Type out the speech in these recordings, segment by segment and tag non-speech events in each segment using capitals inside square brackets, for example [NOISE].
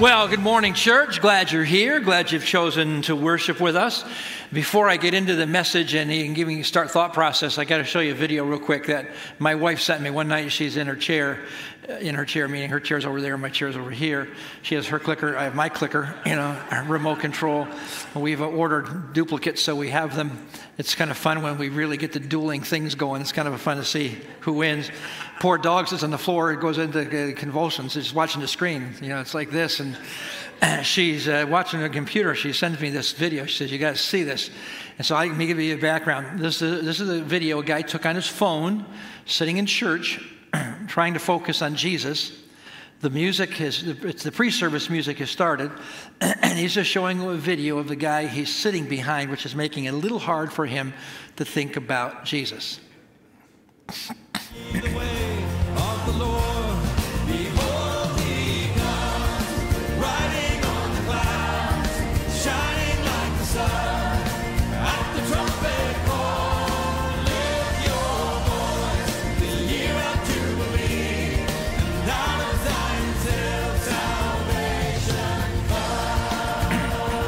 Well, good morning, church. Glad you're here. Glad you've chosen to worship with us. Before I get into the message and give me start thought process, I got to show you a video real quick that my wife sent me one night. She's in her chair, uh, in her chair, meaning her chair's over there, my chair's over here. She has her clicker, I have my clicker, you know, [LAUGHS] remote control. We've ordered duplicates, so we have them. It's kind of fun when we really get the dueling things going. It's kind of fun to see who wins. Poor dog sits on the floor, it goes into convulsions, just watching the screen. You know, it's like this. And [CLEARS THROAT] she's uh, watching the computer. She sends me this video. She says, You got to see this. And so I, let me give you a background. This is, this is a video a guy took on his phone, sitting in church, [CLEARS THROAT] trying to focus on Jesus. The music has, it's the pre service music has started, [CLEARS THROAT] and he's just showing a video of the guy he's sitting behind, which is making it a little hard for him to think about Jesus.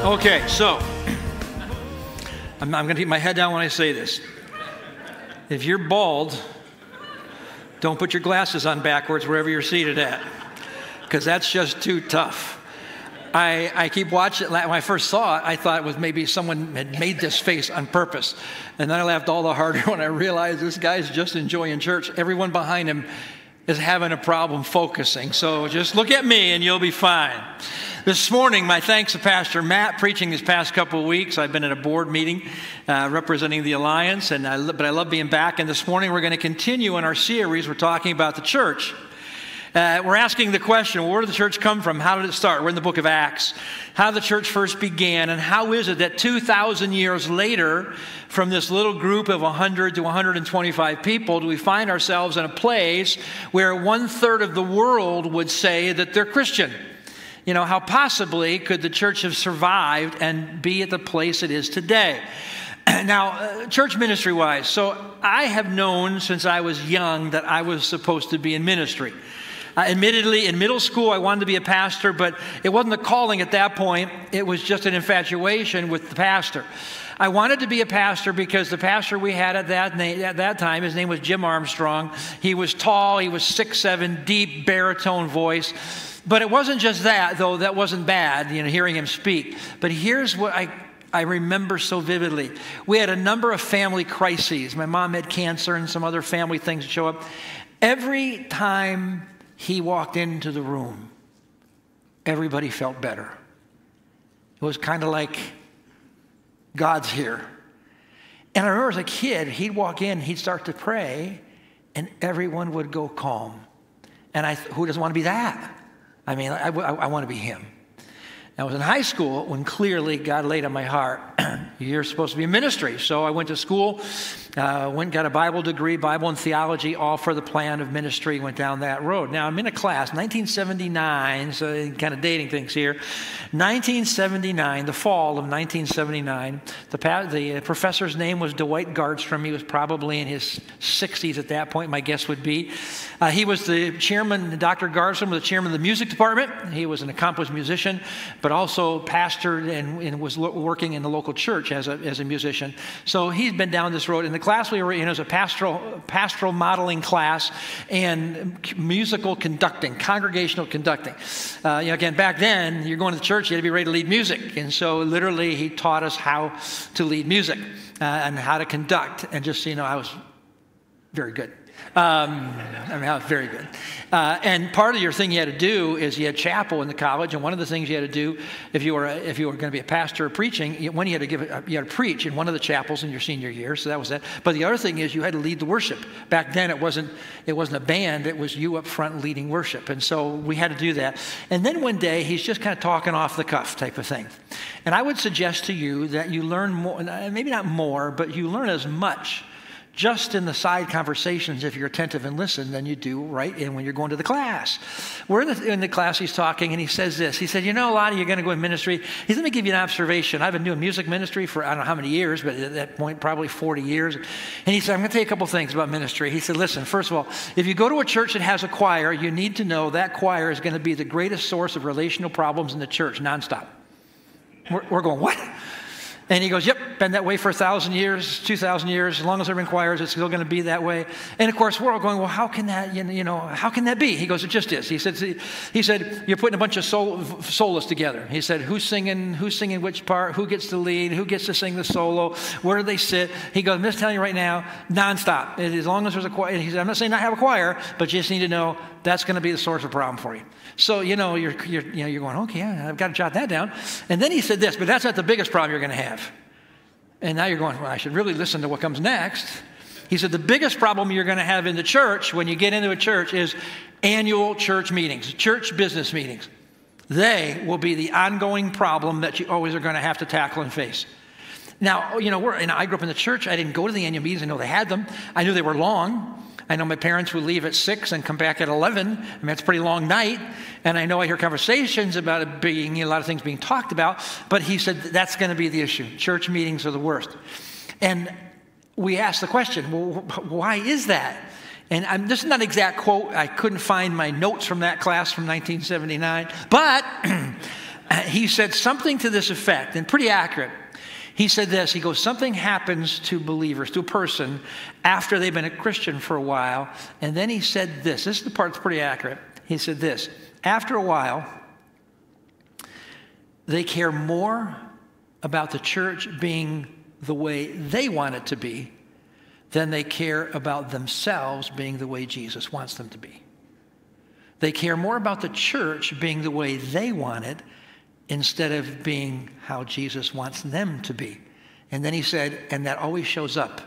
Okay, so I'm, I'm going to keep my head down when I say this. If you're bald, don't put your glasses on backwards wherever you're seated at, because that's just too tough. I, I keep watching. It. When I first saw it, I thought it was maybe someone had made this face on purpose. And then I laughed all the harder [LAUGHS] when I realized this guy's just enjoying church. Everyone behind him is having a problem focusing. So just look at me and you'll be fine. This morning, my thanks to Pastor Matt preaching these past couple of weeks. I've been at a board meeting uh, representing the Alliance, and I, but I love being back. And this morning, we're going to continue in our series. We're talking about the church. Uh, we're asking the question where did the church come from? How did it start? We're in the book of Acts. How the church first began, and how is it that 2,000 years later, from this little group of 100 to 125 people, do we find ourselves in a place where one third of the world would say that they're Christian? you know, how possibly could the church have survived and be at the place it is today? [CLEARS THROAT] Now, uh, church ministry wise, so I have known since I was young that I was supposed to be in ministry. Uh, admittedly, in middle school, I wanted to be a pastor, but it wasn't a calling at that point. It was just an infatuation with the pastor. I wanted to be a pastor because the pastor we had at that, at that time, his name was Jim Armstrong. He was tall, he was six seven, deep baritone voice. But it wasn't just that, though that wasn't bad, you know, hearing him speak. But here's what I, I remember so vividly. We had a number of family crises. My mom had cancer and some other family things show up. Every time he walked into the room, everybody felt better. It was kind of like God's here. And I remember as a kid, he'd walk in, he'd start to pray, and everyone would go calm. And I, who doesn't want to be that? I mean, I, I, I want to be him. I was in high school when clearly God laid on my heart, [CLEARS THROAT] you're supposed to be in ministry. So I went to school, uh, went got a Bible degree, Bible and theology, all for the plan of ministry, went down that road. Now I'm in a class, 1979, so kind of dating things here. 1979, the fall of 1979, the, the professor's name was Dwight Gardstrom. He was probably in his 60s at that point, my guess would be. Uh, he was the chairman, Dr. Gardstrom was the chairman of the music department. He was an accomplished musician but also pastored and, and was lo- working in the local church as a, as a musician. So he's been down this road. And the class we were in was a pastoral, pastoral modeling class and musical conducting, congregational conducting. Uh, you know, again, back then, you're going to the church, you had to be ready to lead music. And so literally, he taught us how to lead music uh, and how to conduct. And just so you know, I was very good. Um, I mean, very good. Uh, and part of your thing you had to do is you had chapel in the college, and one of the things you had to do if you were if you were going to be a pastor or preaching, when you had to give it, you had to preach in one of the chapels in your senior year. So that was that. But the other thing is you had to lead the worship. Back then, it wasn't it wasn't a band; it was you up front leading worship, and so we had to do that. And then one day, he's just kind of talking off the cuff type of thing. And I would suggest to you that you learn more, maybe not more, but you learn as much just in the side conversations if you're attentive and listen than you do right in when you're going to the class. We're in the, in the class, he's talking, and he says this. He said, You know, a lot of you are going to go in ministry. He said, Let me give you an observation. I've been doing music ministry for I don't know how many years, but at that point, probably 40 years. And he said, I'm going to tell you a couple things about ministry. He said, Listen, first of all, if you go to a church that has a choir, you need to know that choir is going to be the greatest source of relational problems in the church nonstop. We're, we're going, What? And he goes, Yep, been that way for a thousand years, two thousand years, as long as been choirs, it's still going to be that way. And of course, we're all going, Well, how can that, you know, how can that be? He goes, It just is. He said, he said You're putting a bunch of soloists together. He said, Who's singing, who's singing which part, who gets to lead, who gets to sing the solo, where do they sit? He goes, I'm just telling you right now, nonstop. As long as there's a choir, he said, I'm not saying not have a choir, but you just need to know that's going to be the source of problem for you. So, you know, you're, you're, you know, you're going, okay, I've got to jot that down. And then he said this, but that's not the biggest problem you're going to have. And now you're going, well, I should really listen to what comes next. He said, the biggest problem you're going to have in the church when you get into a church is annual church meetings, church business meetings. They will be the ongoing problem that you always are going to have to tackle and face. Now, you know, we're, and I grew up in the church. I didn't go to the annual meetings. I know they had them. I knew they were long. I know my parents would leave at 6 and come back at 11. I mean, that's a pretty long night. And I know I hear conversations about it being, you know, a lot of things being talked about. But he said that's going to be the issue. Church meetings are the worst. And we asked the question, well, why is that? And I'm, this is not an exact quote. I couldn't find my notes from that class from 1979. But [CLEARS THROAT] he said something to this effect, and pretty accurate. He said this He goes, Something happens to believers, to a person, after they've been a Christian for a while. And then he said this this is the part that's pretty accurate. He said this After a while, they care more about the church being the way they want it to be than they care about themselves being the way Jesus wants them to be. They care more about the church being the way they want it instead of being how Jesus wants them to be. And then he said, and that always shows up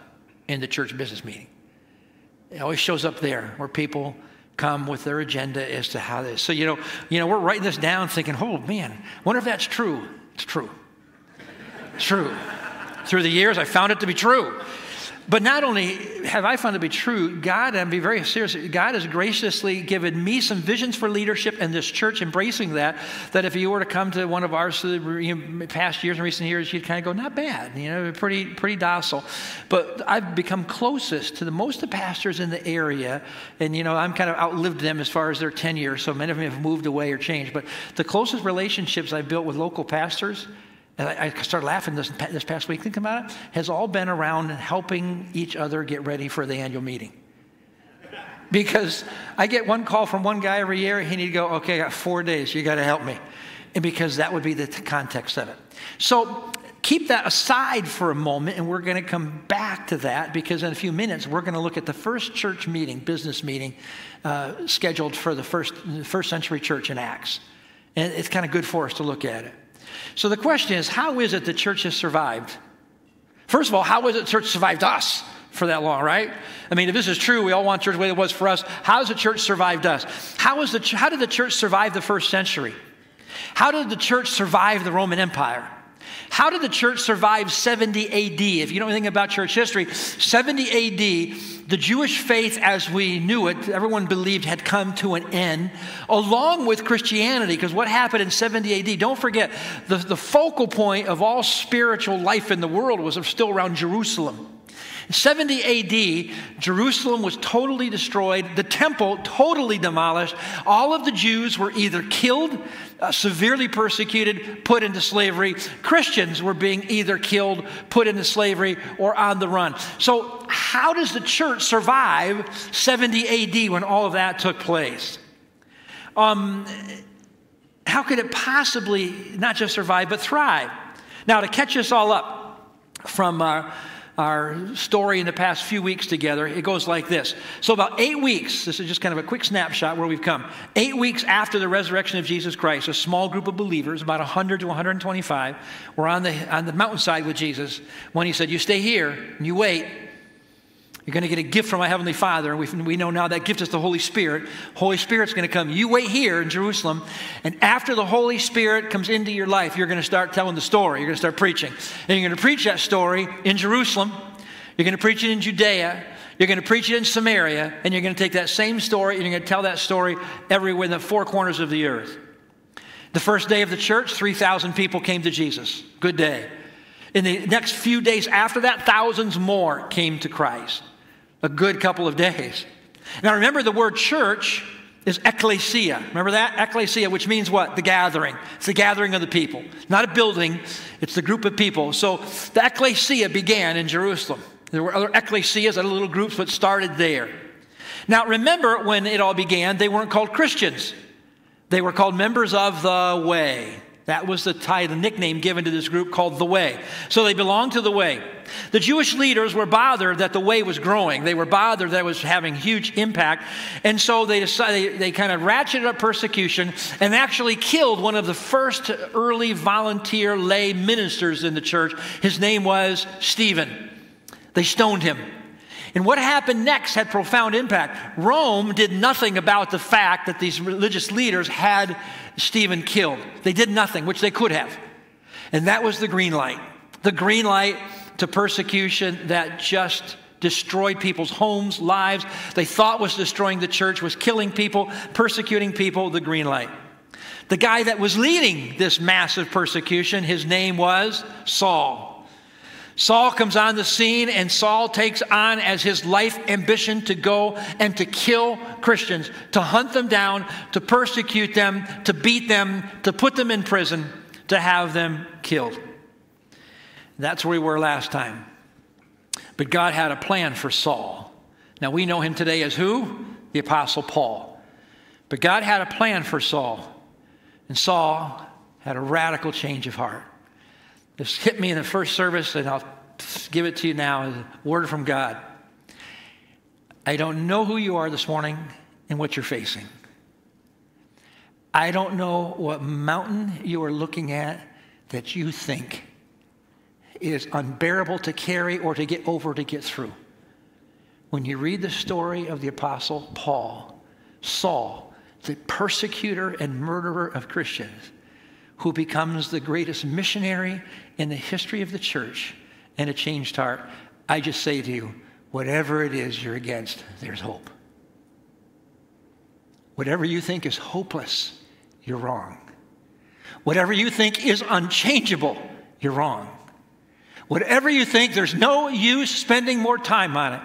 in the church business meeting. It always shows up there where people come with their agenda as to how this. So, you know, you know, we're writing this down thinking, oh man, wonder if that's true. It's true. It's true. Through the years, I found it to be true. But not only have I found it to be true, God, and be very serious, God has graciously given me some visions for leadership and this church embracing that. That if you were to come to one of our uh, you know, past years and recent years, you'd kind of go, not bad, you know, pretty, pretty docile. But I've become closest to the most of the pastors in the area, and you know, I'm kind of outlived them as far as their tenure, so many of them have moved away or changed. But the closest relationships I've built with local pastors and I, started laughing this, this past week thinking about it, has all been around helping each other get ready for the annual meeting. Because I get one call from one guy every year, he need to go, okay, I got four days, you got to help me. And because that would be the context of it. So keep that aside for a moment, and we're going to come back to that because in a few minutes we're going to look at the first church meeting, business meeting, uh, scheduled for the first, first century church in Acts. And it's kind of good for us to look at it. So the question is how is it the church has survived? First of all, how is it the church survived us for that long, right? I mean, if this is true, we all want church the way it was for us. How has the church survived us? How, is the, how did the church survive the first century? How did the church survive the Roman Empire? How did the church survive 70 AD? If you know anything about church history, 70 AD, the Jewish faith as we knew it, everyone believed had come to an end, along with Christianity. Because what happened in 70 AD, don't forget, the, the focal point of all spiritual life in the world was still around Jerusalem. 70 AD, Jerusalem was totally destroyed, the temple totally demolished. All of the Jews were either killed, uh, severely persecuted, put into slavery. Christians were being either killed, put into slavery, or on the run. So, how does the church survive 70 AD when all of that took place? Um, how could it possibly not just survive, but thrive? Now, to catch us all up from uh, our story in the past few weeks together, it goes like this. So, about eight weeks, this is just kind of a quick snapshot where we've come. Eight weeks after the resurrection of Jesus Christ, a small group of believers, about 100 to 125, were on the, on the mountainside with Jesus when he said, You stay here and you wait you're going to get a gift from my Heavenly Father. And we, we know now that gift is the Holy Spirit. Holy Spirit's going to come. You wait here in Jerusalem. And after the Holy Spirit comes into your life, you're going to start telling the story. You're going to start preaching. And you're going to preach that story in Jerusalem. You're going to preach it in Judea. You're going to preach it in Samaria. And you're going to take that same story and you're going to tell that story everywhere in the four corners of the earth. The first day of the church, 3,000 people came to Jesus. Good day. In the next few days after that, thousands more came to Christ. A good couple of days. Now remember, the word church is ecclesia. Remember that? Ecclesia, which means what? The gathering. It's the gathering of the people. Not a building, it's the group of people. So the ecclesia began in Jerusalem. There were other ecclesias, other little groups, but started there. Now remember, when it all began, they weren't called Christians. They were called members of the way. That was the title, the nickname given to this group called the Way. So they belonged to the Way. The Jewish leaders were bothered that the Way was growing. They were bothered that it was having huge impact. And so they decided, they kind of ratcheted up persecution and actually killed one of the first early volunteer lay ministers in the church. His name was Stephen. They stoned him. And what happened next had profound impact. Rome did nothing about the fact that these religious leaders had Stephen killed. They did nothing, which they could have. And that was the green light. The green light to persecution that just destroyed people's homes, lives. They thought was destroying the church, was killing people, persecuting people, the green light. The guy that was leading this massive persecution, his name was Saul. Saul comes on the scene, and Saul takes on as his life ambition to go and to kill Christians, to hunt them down, to persecute them, to beat them, to put them in prison, to have them killed. That's where we were last time. But God had a plan for Saul. Now we know him today as who? The Apostle Paul. But God had a plan for Saul. And Saul had a radical change of heart. This hit me in the first service, and I'll give it to you now as a word from God. I don't know who you are this morning and what you're facing. I don't know what mountain you are looking at that you think is unbearable to carry or to get over to get through. When you read the story of the Apostle Paul, Saul, the persecutor and murderer of Christians, who becomes the greatest missionary in the history of the church and a changed heart, I just say to you, whatever it is you're against, there's hope. Whatever you think is hopeless, you're wrong. Whatever you think is unchangeable, you're wrong. Whatever you think there's no use spending more time on it,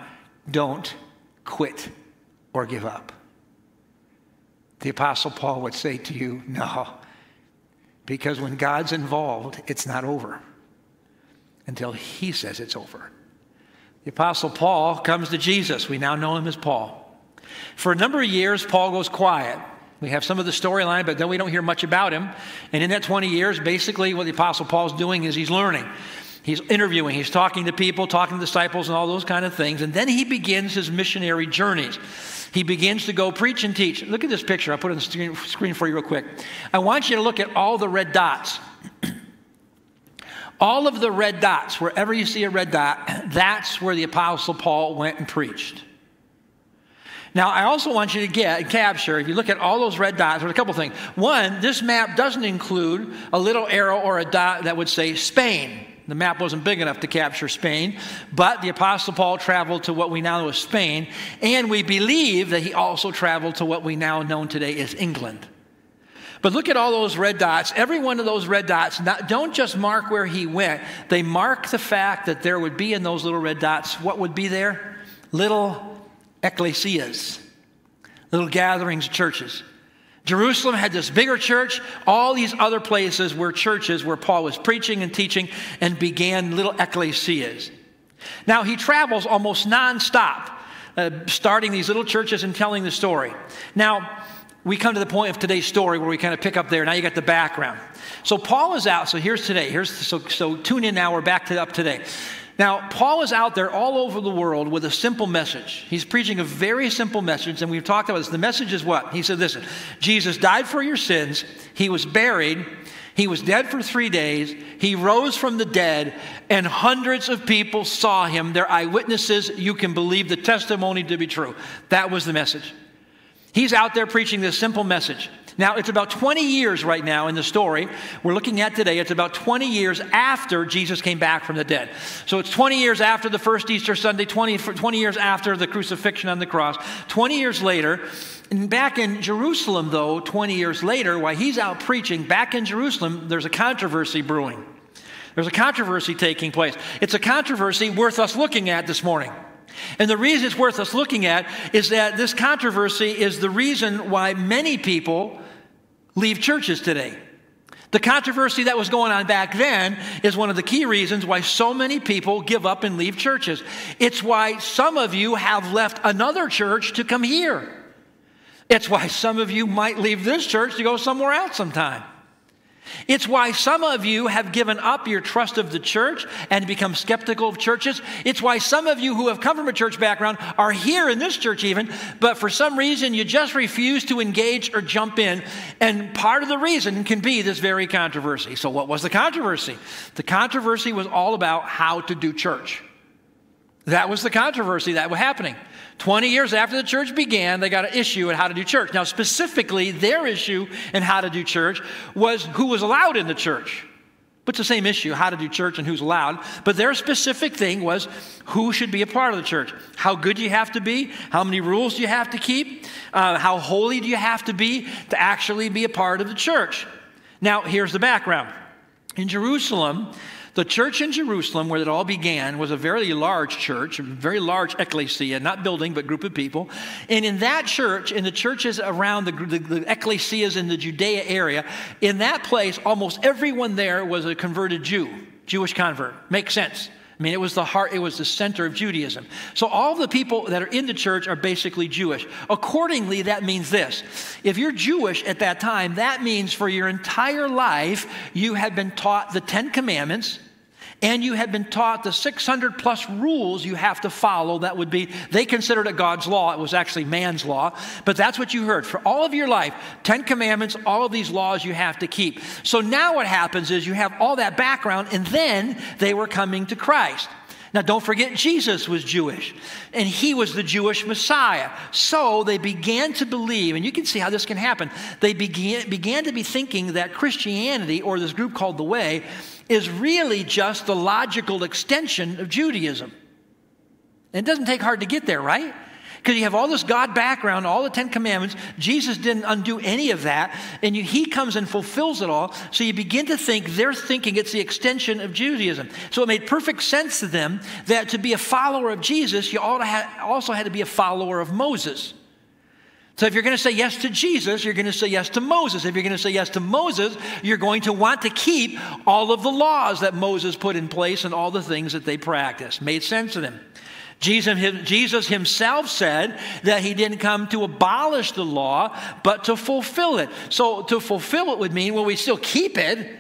don't quit or give up. The Apostle Paul would say to you, no, because when God's involved, it's not over until he says it's over. The Apostle Paul comes to Jesus. We now know him as Paul. For a number of years, Paul goes quiet. We have some of the storyline, but then we don't hear much about him. And in that 20 years, basically, what the Apostle Paul's doing is he's learning. He's interviewing, he's talking to people, talking to disciples, and all those kind of things. And then he begins his missionary journeys. He begins to go preach and teach. Look at this picture. I'll put it on the screen, screen for you real quick. I want you to look at all the red dots. [CLEARS THROAT] all of the red dots, wherever you see a red dot, [CLEARS THROAT] that's where the Apostle Paul went and preached. Now, I also want you to get capture, if you look at all those red dots, there's a couple things. One, this map doesn't include a little arrow or a dot that would say Spain. The map wasn't big enough to capture Spain, but the Apostle Paul traveled to what we now know as Spain, and we believe that he also traveled to what we now know today as England. But look at all those red dots. Every one of those red dots not, don't just mark where he went, they mark the fact that there would be in those little red dots what would be there? Little ecclesias, little gatherings, of churches. Jerusalem had this bigger church. All these other places were churches where Paul was preaching and teaching and began little ecclesias. Now he travels almost nonstop, uh, starting these little churches and telling the story. Now, we come to the point of today's story where we kind of pick up there. Now you got the background. So Paul is out. So here's today. Here's so, so tune in now. We're back to up today. Now, Paul is out there all over the world with a simple message. He's preaching a very simple message, and we've talked about this. The message is what? He said, Listen, Jesus died for your sins, he was buried, he was dead for three days, he rose from the dead, and hundreds of people saw him. They're eyewitnesses. You can believe the testimony to be true. That was the message. He's out there preaching this simple message. Now, it's about 20 years right now in the story we're looking at today. It's about 20 years after Jesus came back from the dead. So it's 20 years after the first Easter Sunday, 20, 20 years after the crucifixion on the cross, 20 years later. And back in Jerusalem, though, 20 years later, while he's out preaching, back in Jerusalem, there's a controversy brewing. There's a controversy taking place. It's a controversy worth us looking at this morning. And the reason it's worth us looking at is that this controversy is the reason why many people leave churches today. The controversy that was going on back then is one of the key reasons why so many people give up and leave churches. It's why some of you have left another church to come here. It's why some of you might leave this church to go somewhere else sometime. It's why some of you have given up your trust of the church and become skeptical of churches. It's why some of you who have come from a church background are here in this church, even, but for some reason you just refuse to engage or jump in. And part of the reason can be this very controversy. So, what was the controversy? The controversy was all about how to do church. That was the controversy that was happening. 20 years after the church began, they got an issue in how to do church. Now, specifically, their issue in how to do church was who was allowed in the church. But it's the same issue, how to do church and who's allowed. But their specific thing was who should be a part of the church. How good you have to be? How many rules do you have to keep? Uh, how holy do you have to be to actually be a part of the church? Now, here's the background. In Jerusalem, the church in Jerusalem, where it all began, was a very large church, a very large ecclesia, not building, but group of people. And in that church, in the churches around the, the, the ecclesias in the Judea area, in that place, almost everyone there was a converted Jew, Jewish convert. Makes sense. I mean, it was the heart, it was the center of Judaism. So all the people that are in the church are basically Jewish. Accordingly, that means this. If you're Jewish at that time, that means for your entire life, you have been taught the Ten Commandments, and you had been taught the 600 plus rules you have to follow. That would be, they considered it God's law. It was actually man's law. But that's what you heard. For all of your life, 10 commandments, all of these laws you have to keep. So now what happens is you have all that background, and then they were coming to Christ. Now, don't forget, Jesus was Jewish, and he was the Jewish Messiah. So they began to believe, and you can see how this can happen. They began, began to be thinking that Christianity, or this group called the Way, is really just the logical extension of Judaism. And it doesn't take hard to get there, right? Because you have all this God background, all the Ten Commandments. Jesus didn't undo any of that, and you, he comes and fulfills it all. So you begin to think they're thinking it's the extension of Judaism. So it made perfect sense to them that to be a follower of Jesus, you also had to be a follower of Moses. So if you're going to say yes to Jesus, you're going to say yes to Moses. If you're going to say yes to Moses, you're going to want to keep all of the laws that Moses put in place and all the things that they practiced. Made sense to them. Jesus, himself said that he didn't come to abolish the law, but to fulfill it. So to fulfill it would mean, well, we still keep it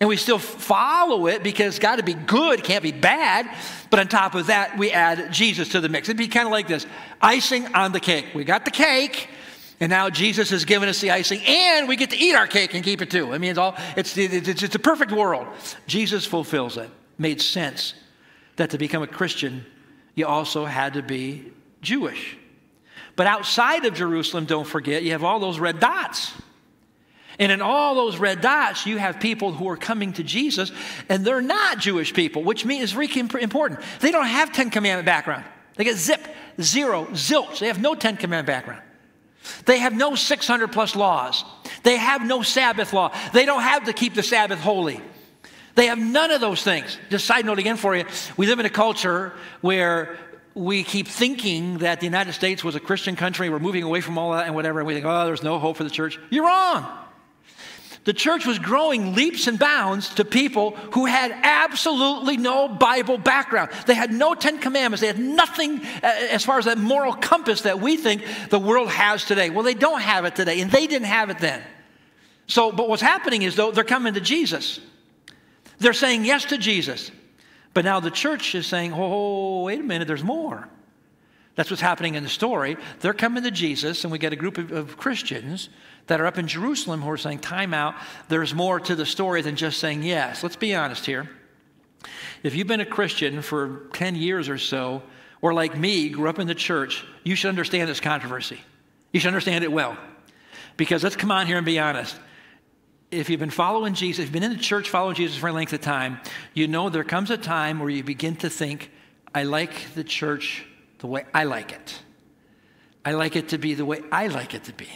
and we still follow it because it's got to be good, it can't be bad. But on top of that, we add Jesus to the mix. It'd be kind of like this icing on the cake. We got the cake, and now Jesus has given us the icing, and we get to eat our cake and keep it too. I mean, it's all it's it's, it's a perfect world. Jesus fulfills it. Made sense that to become a Christian, you also had to be Jewish. But outside of Jerusalem, don't forget, you have all those red dots. And in all those red dots, you have people who are coming to Jesus, and they're not Jewish people, which means it's important. They don't have Ten Commandment background. They get zip, zero, zilch. They have no Ten Commandment background. They have no 600 plus laws. They have no Sabbath law. They don't have to keep the Sabbath holy. They have none of those things. Just side note again for you. We live in a culture where we keep thinking that the United States was a Christian country. We're moving away from all that and whatever. And we think, oh, there's no hope for the church. You're wrong. The church was growing leaps and bounds to people who had absolutely no Bible background. They had no Ten Commandments. They had nothing uh, as far as that moral compass that we think the world has today. Well, they don't have it today, and they didn't have it then. So, but what's happening is, though, they're coming to Jesus. They're saying yes to Jesus. But now the church is saying, oh, wait a minute, there's more. That's what's happening in the story. They're coming to Jesus, and we get a group of, of Christians that are up in Jerusalem who are saying, time out. There's more to the story than just saying yes. Let's be honest here. If you've been a Christian for 10 years or so, or like me, grew up in the church, you should understand this controversy. You should understand it well. Because let's come on here and be honest. If you've been following Jesus, if you've been in the church following Jesus for a length of time, you know there comes a time where you begin to think, I like the church the way I like it. I like it to be the way I like it to be.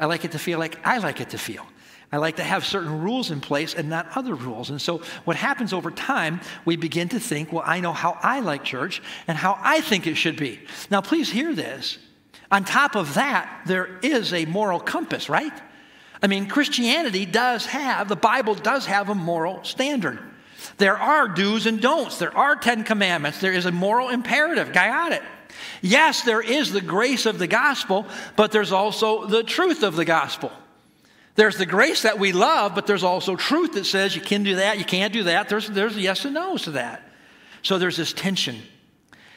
I like it to feel like I like it to feel. I like to have certain rules in place and not other rules. And so, what happens over time, we begin to think, well, I know how I like church and how I think it should be. Now, please hear this. On top of that, there is a moral compass, right? I mean, Christianity does have, the Bible does have a moral standard. There are do's and don'ts. There are Ten Commandments. There is a moral imperative. Got it. Yes, there is the grace of the gospel, but there's also the truth of the gospel. There's the grace that we love, but there's also truth that says you can do that, you can't do that. There's, there's yes and no's to that. So there's this tension.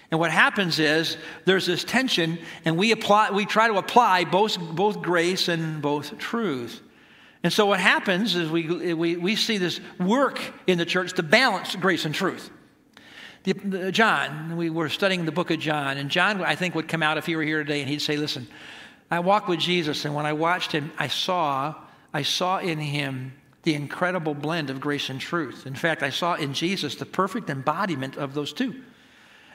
And what happens is there's this tension, and we apply, we try to apply both, both grace and both truth. And so what happens is we, we, we see this work in the church to balance grace and truth. The, the, John, we were studying the book of John, and John, I think, would come out if he were here today, and he'd say, Listen, I walked with Jesus, and when I watched him, I saw, I saw in him the incredible blend of grace and truth. In fact, I saw in Jesus the perfect embodiment of those two.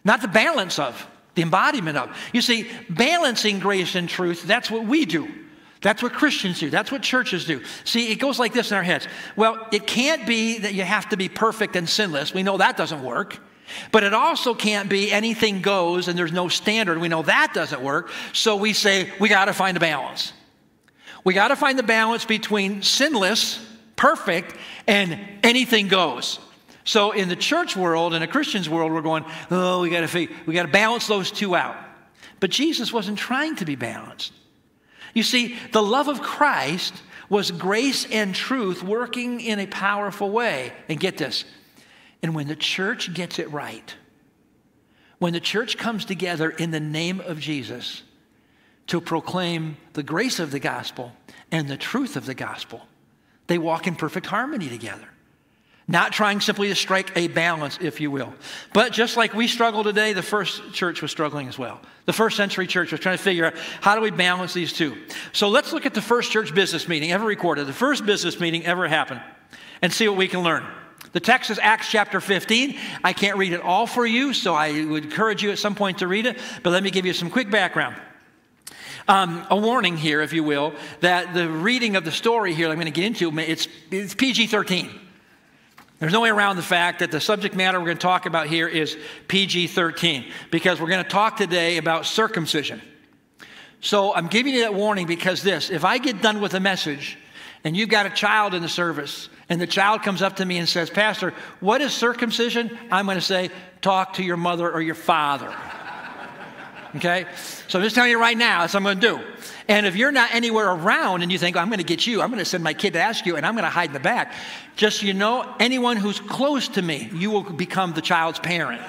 Not the balance of, the embodiment of. You see, balancing grace and truth, that's what we do. That's what Christians do. That's what churches do. See, it goes like this in our heads. Well, it can't be that you have to be perfect and sinless. We know that doesn't work. But it also can't be anything goes and there's no standard. We know that doesn't work. So we say we got to find a balance. We got to find the balance between sinless, perfect, and anything goes. So in the church world, in a Christian's world, we're going, oh, we got to we got to balance those two out. But Jesus wasn't trying to be balanced. You see, the love of Christ was grace and truth working in a powerful way. And get this and when the church gets it right, when the church comes together in the name of Jesus to proclaim the grace of the gospel and the truth of the gospel, they walk in perfect harmony together. Not trying simply to strike a balance, if you will. But just like we struggle today, the first church was struggling as well. The first century church was trying to figure out how do we balance these two. So let's look at the first church business meeting ever recorded, the first business meeting ever happened, and see what we can learn. The text is Acts chapter 15. I can't read it all for you, so I would encourage you at some point to read it, but let me give you some quick background. Um, a warning here, if you will, that the reading of the story here I'm going to get into, it's, it's PG 13. There's no way around the fact that the subject matter we're going to talk about here is PG 13, because we're going to talk today about circumcision. So I'm giving you that warning because this if I get done with a message and you've got a child in the service and the child comes up to me and says, Pastor, what is circumcision? I'm going to say, talk to your mother or your father. Okay? So I'm just telling you right now, that's what I'm going to do. And if you're not anywhere around and you think, oh, I'm going to get you, I'm going to send my kid to ask you, and I'm going to hide in the back, just so you know, anyone who's close to me, you will become the child's parent.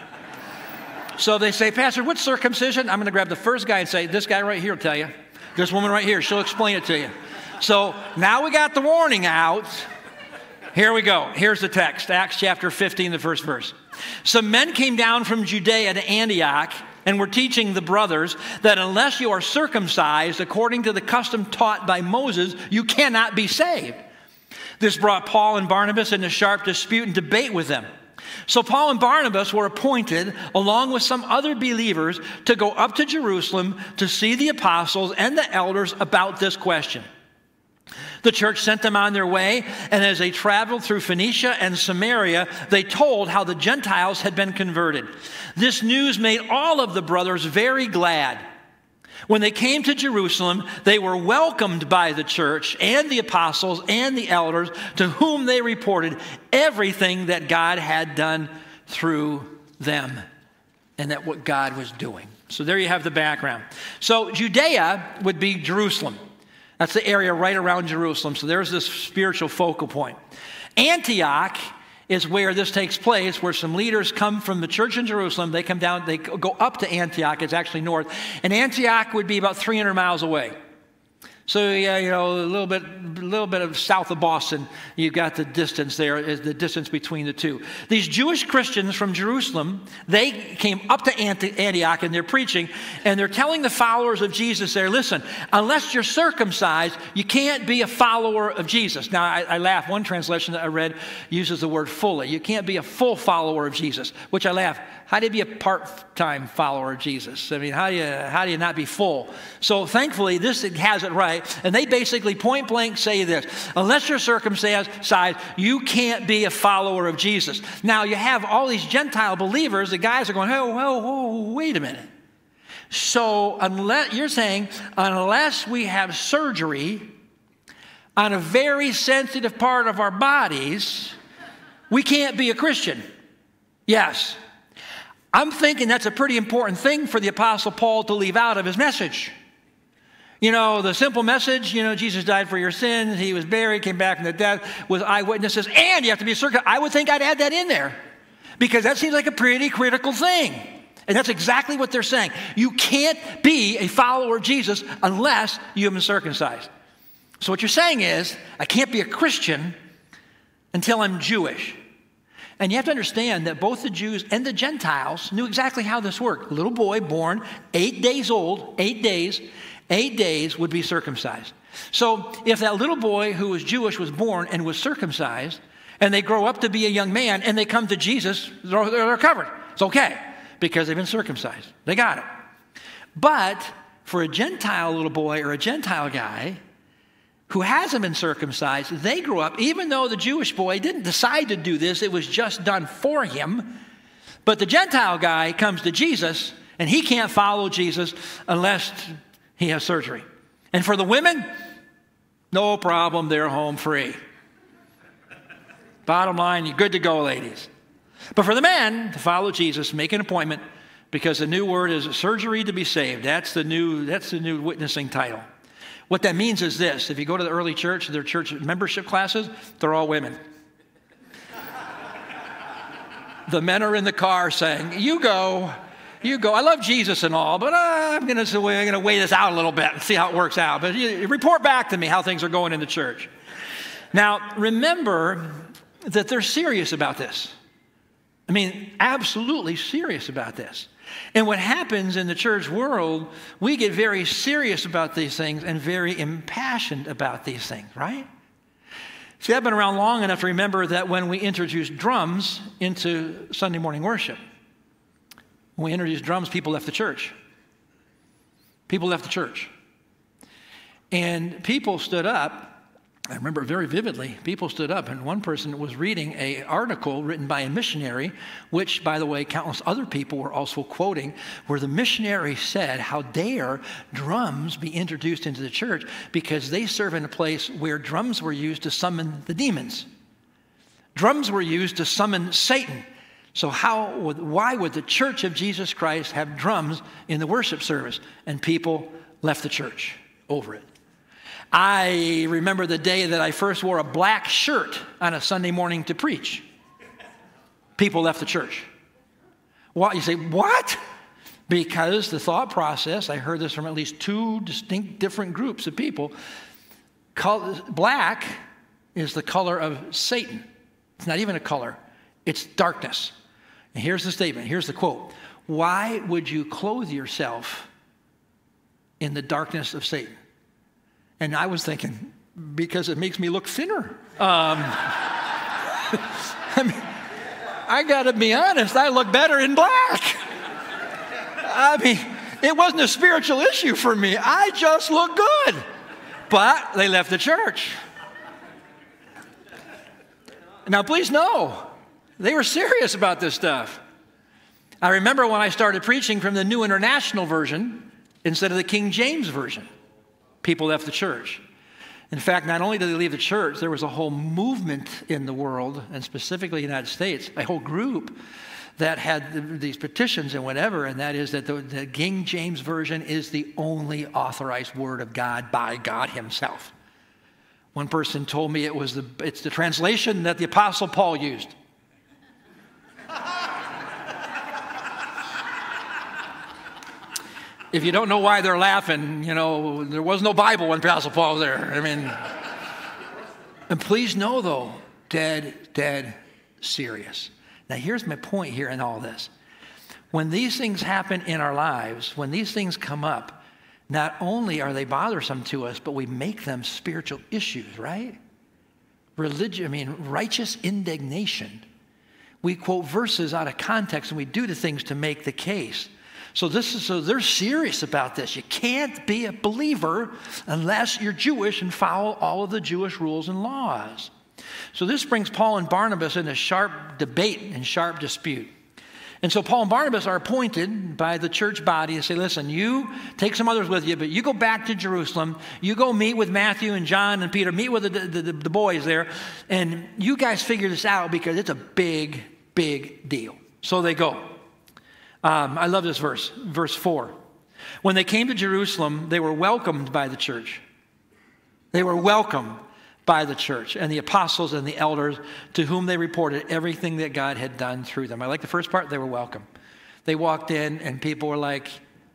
So they say, Pastor, what's circumcision? I'm going to grab the first guy and say, This guy right here will tell you. This woman right here, she'll explain it to you. So now we got the warning out. Here we go. Here's the text Acts chapter 15, the first verse. Some men came down from Judea to Antioch and were teaching the brothers that unless you are circumcised according to the custom taught by Moses, you cannot be saved. This brought Paul and Barnabas into sharp dispute and debate with them. So Paul and Barnabas were appointed, along with some other believers, to go up to Jerusalem to see the apostles and the elders about this question. The church sent them on their way, and as they traveled through Phoenicia and Samaria, they told how the Gentiles had been converted. This news made all of the brothers very glad. When they came to Jerusalem, they were welcomed by the church and the apostles and the elders, to whom they reported everything that God had done through them and that what God was doing. So there you have the background. So Judea would be Jerusalem. That's the area right around Jerusalem. So there's this spiritual focal point. Antioch is where this takes place, where some leaders come from the church in Jerusalem. They come down, they go up to Antioch. It's actually north. And Antioch would be about 300 miles away. So yeah, you know, a little bit, a little bit of south of Boston, you've got the distance there, is the distance between the two. These Jewish Christians from Jerusalem, they came up to Antioch and they're preaching, and they're telling the followers of Jesus there, listen, unless you're circumcised, you can't be a follower of Jesus. Now I, I laugh. One translation that I read uses the word fully. You can't be a full follower of Jesus, which I laugh. How do you be a part-time follower of Jesus? I mean, how do you how do you not be full? So thankfully, this has it right, and they basically point blank say this: unless you're circumcised, you can't be a follower of Jesus. Now you have all these Gentile believers. The guys are going, oh, oh, oh wait a minute. So unless you're saying unless we have surgery on a very sensitive part of our bodies, we can't be a Christian. Yes. I'm thinking that's a pretty important thing for the Apostle Paul to leave out of his message. You know, the simple message, you know, Jesus died for your sins, he was buried, came back from the dead with eyewitnesses, and you have to be circumcised. I would think I'd add that in there because that seems like a pretty critical thing. And that's exactly what they're saying. You can't be a follower of Jesus unless you have been circumcised. So what you're saying is, I can't be a Christian until I'm Jewish. And you have to understand that both the Jews and the Gentiles knew exactly how this worked. A little boy born eight days old, eight days, eight days would be circumcised. So if that little boy who was Jewish was born and was circumcised, and they grow up to be a young man and they come to Jesus, they're, they're covered. It's okay because they've been circumcised. They got it. But for a Gentile little boy or a Gentile guy, who hasn't been circumcised, they grew up, even though the Jewish boy didn't decide to do this, it was just done for him. But the Gentile guy comes to Jesus, and he can't follow Jesus unless he has surgery. And for the women, no problem, they're home free. Bottom line, you're good to go, ladies. But for the men, to follow Jesus, make an appointment because the new word is surgery to be saved. That's the new, that's the new witnessing title. What that means is this if you go to the early church, their church membership classes, they're all women. the men are in the car saying, You go, you go. I love Jesus and all, but uh, I'm going to weigh this out a little bit and see how it works out. But you, report back to me how things are going in the church. Now, remember that they're serious about this. I mean, absolutely serious about this. And what happens in the church world, we get very serious about these things and very impassioned about these things, right? See, I've been around long enough to remember that when we introduced drums into Sunday morning worship, when we introduced drums, people left the church. People left the church. And people stood up I remember very vividly, people stood up, and one person was reading an article written by a missionary, which, by the way, countless other people were also quoting, where the missionary said, How dare drums be introduced into the church because they serve in a place where drums were used to summon the demons. Drums were used to summon Satan. So, how why would the church of Jesus Christ have drums in the worship service? And people left the church over it. I remember the day that I first wore a black shirt on a Sunday morning to preach. People left the church. What? You say, what? Because the thought process, I heard this from at least two distinct different groups of people. Black is the color of Satan. It's not even a color, it's darkness. And here's the statement here's the quote Why would you clothe yourself in the darkness of Satan? And I was thinking, because it makes me look thinner. Um, [LAUGHS] I mean, I got to be honest, I look better in black. I mean, it wasn't a spiritual issue for me. I just look good. But they left the church. Now, please know, they were serious about this stuff. I remember when I started preaching from the New International Version instead of the King James Version people left the church. In fact, not only did they leave the church, there was a whole movement in the world, and specifically the United States, a whole group that had these petitions and whatever, and that is that the, the King James Version is the only authorized word of God by God Himself. One person told me it was the, it's the translation that the Apostle Paul used. [LAUGHS] if you don't know why they're laughing, you know, there was no Bible when Apostle Paul was there. I mean, and please know though, dead, dead serious. Now, here's my point here in all this. When these things happen in our lives, when these things come up, not only are they bothersome to us, but we make them spiritual issues, right? Religion, I mean, righteous indignation. We quote verses out of context and we do the things to make the case. So this is so they're serious about this. You can't be a believer unless you're Jewish and follow all of the Jewish rules and laws. So this brings Paul and Barnabas into sharp debate and sharp dispute. And so Paul and Barnabas are appointed by the church body to say, listen, you take some others with you, but you go back to Jerusalem. You go meet with Matthew and John and Peter, meet with the, the, the, the boys there, and you guys figure this out because it's a big, big deal. So they go. Um, I love this verse, verse 4. When they came to Jerusalem, they were welcomed by the church. They were welcomed by the church and the apostles and the elders to whom they reported everything that God had done through them. I like the first part, they were welcome. They walked in and people were like,